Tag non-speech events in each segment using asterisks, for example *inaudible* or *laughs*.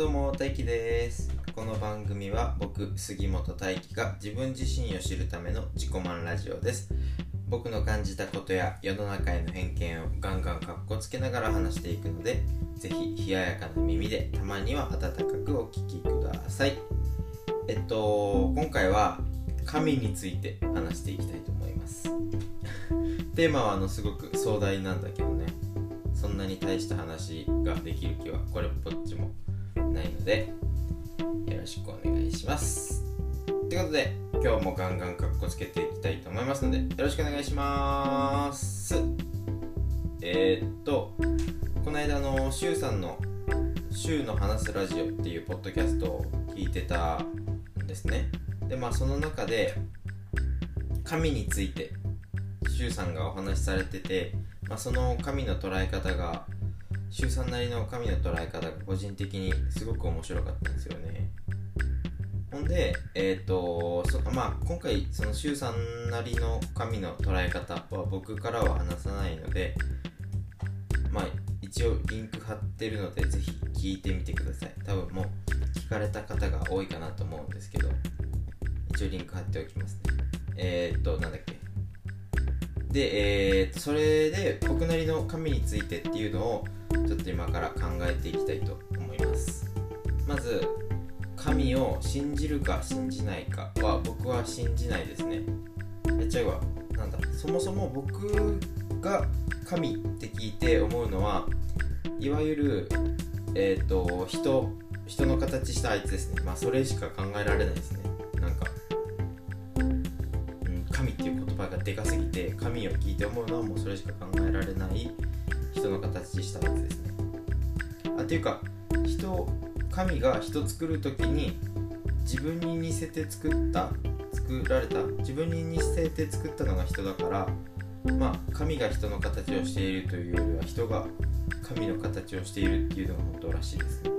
どうも大輝です。この番組は僕杉本大輝が自分自身を知るための自己満ラジオです。僕の感じたことや世の中への偏見をガンガンかっこつけながら話していくのでぜひ冷ややかな耳でたまには温かくお聞きください。えっと今回は神について話していきたいと思います。*laughs* テーマはあのすごく壮大なんだけどね。そんなに大した話ができる気はこれっぽっちも。ないのでよろしくお願いします。ということで今日もガンガンかっこつけていきたいと思いますのでよろしくお願いします。えー、っとこの間のシュウさんの「シュウの話すラジオ」っていうポッドキャストを聞いてたんですね。でまあその中で神についてシュウさんがお話しされててまあ、その神の捉え方が周さんなりの神の捉え方が個人的にすごく面白かったんですよね。ほんでえっ、ー、とまあ今回その周さんなりの神の捉え方は僕からは話さないのでまあ一応リンク貼ってるのでぜひ聞いてみてください。多分もう聞かれた方が多いかなと思うんですけど一応リンク貼っておきますね。えっ、ー、となんだっけ？で、えー、それで僕なりの神についてっていうのをちょっと今から考えていきたいと思います。まず神を信じるか信じないかは僕は信じないですね。やっちゃうわ。なんだ。そもそも僕が神って聞いて思うのはいわゆるえっ、ー、と人人の形したあいつですね。まあそれしか考えられないですね。でかすぎて神を聞いて思うのはもうそれしか考えられない人の形したやつですね。あっていうか人神が人作る時に自分に似せて作った作られた自分に似せて作ったのが人だからまあ神が人の形をしているというよりは人が神の形をしているっていうのが本当らしいですね。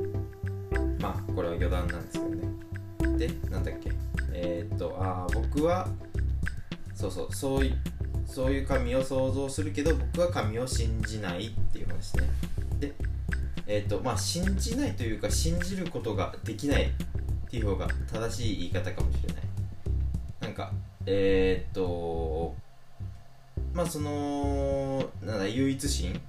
まあこれは余談なんですけどね。でなんだっけ。えー、っとああ僕はそうそうそういうそういう神を想像するけど僕は神を信じないっていう話ね。でえっ、ー、とまあ信じないというか信じることができないっていう方が正しい言い方かもしれない。なんかえっ、ー、とまあそのなんだ唯一神？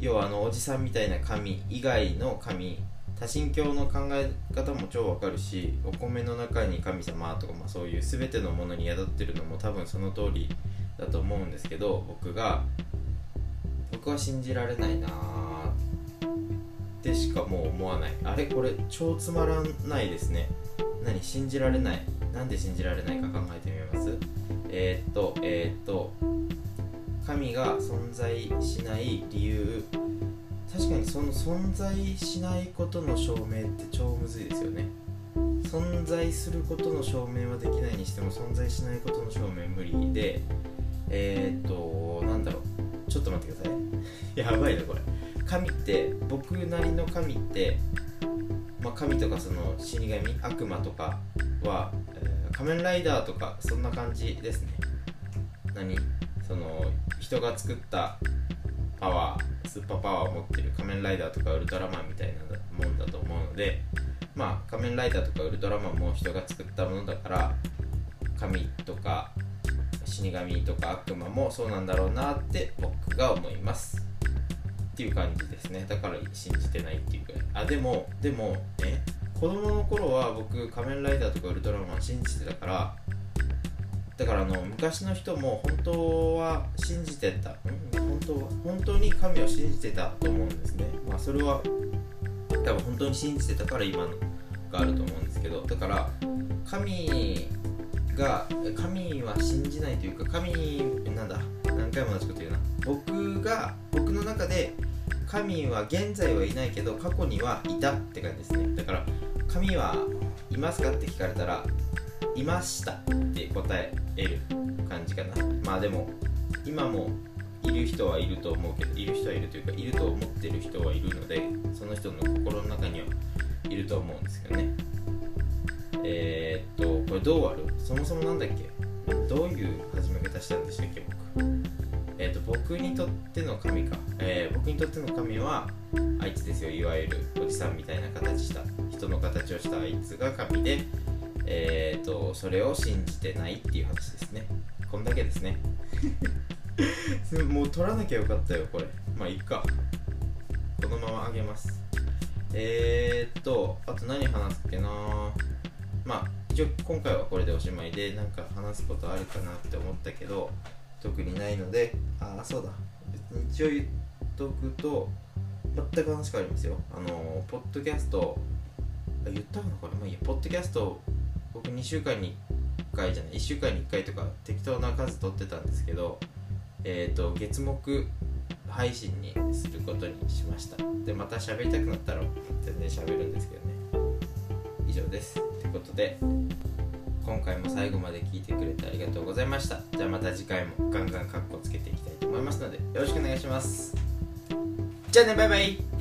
要はあのおじさんみたいな神以外の神多神教の考え方も超わかるしお米の中に神様とか、まあ、そういう全てのものに宿ってるのも多分その通りだと思うんですけど僕が僕は信じられないなってしかもう思わない。あれ？これ超つまらないですね。何？信じられない。なんで信じられないか考えてみます？えー、っとえー、っと神が存在しない理由確かにその存在しないことの証明って超むずいですよね。存在することの証明はできないにしても存在しないことの証明無理でえー、っとなんだろう。ちょっと待ってください。*laughs* やばいなこれ。神って僕なりの神ってまあ、神とかその死神悪魔とかは、えー、仮面ライダーとかそんな感じですね。何？その人が作ったパワースーパーパワーを持ってる仮面ライダーとかウルトラマンみたいなもんだと思うのでまあ仮面ライダーとかウルトラマンも人が作ったものだから神とか死神とか悪魔もそうなんだろうなって僕が思います。っていう感じですね。だから信じてないっていうかあでもでもえ？子供の頃は僕仮面ライダーとかウルトラマン信じてたからだからあの昔の人も本当は信じてた、ん、本当本当に神を信じてたと思うんですね。まあそれは多分本当に信じてたから今があると思うんですけど。だから神が神は信じないというか神なんだ何回も同じこと言うな。僕が僕の中で神は現在はいないけど過去にはいたって感じですね。だから神はいますかって聞かれたらいましたって答える感じかな。まあでも今もいる人はいると思うけどいる人はいるというかいると思ってる人はいるのでその人の心の中にはいると思うんですけどね。えー、っとこれどうある？そもそもなんだっけ？どういう始め方したんでしたっけ僕？えー、っと僕にとっての神か、えー僕にとっての神はあいつですよ。いわゆるおじさんみたいな形した人の形をしたあいつが神でえー、とそれを信じてないっていう話ですね。こんだけですね。*laughs* *laughs* もう取らなきゃよかったよこれ。まあいいか。このままあげます。えー、っとあと何話すっけな？まあ一応今回はこれでおしまいでなんか話すことあるかなって思ったけど特にないのでああそうだ。別に一応言っとくと全く話変わりますよ。あのポッドキャストあ言ったかなこれ。まあいいや。ポッドキャスト僕2週間に1回じゃない。1週間に1回とか適当な数取ってたんですけどえー、と月目配信にすることにしました。でまた喋りたくなったら全然喋るんですけどね。以上です。ってことで今回も最後まで聞いてくれてありがとうございました。じゃあまた次回もガンガンカッコつけていきたいと思いますのでよろしくお願いします。じゃあねバイバイ。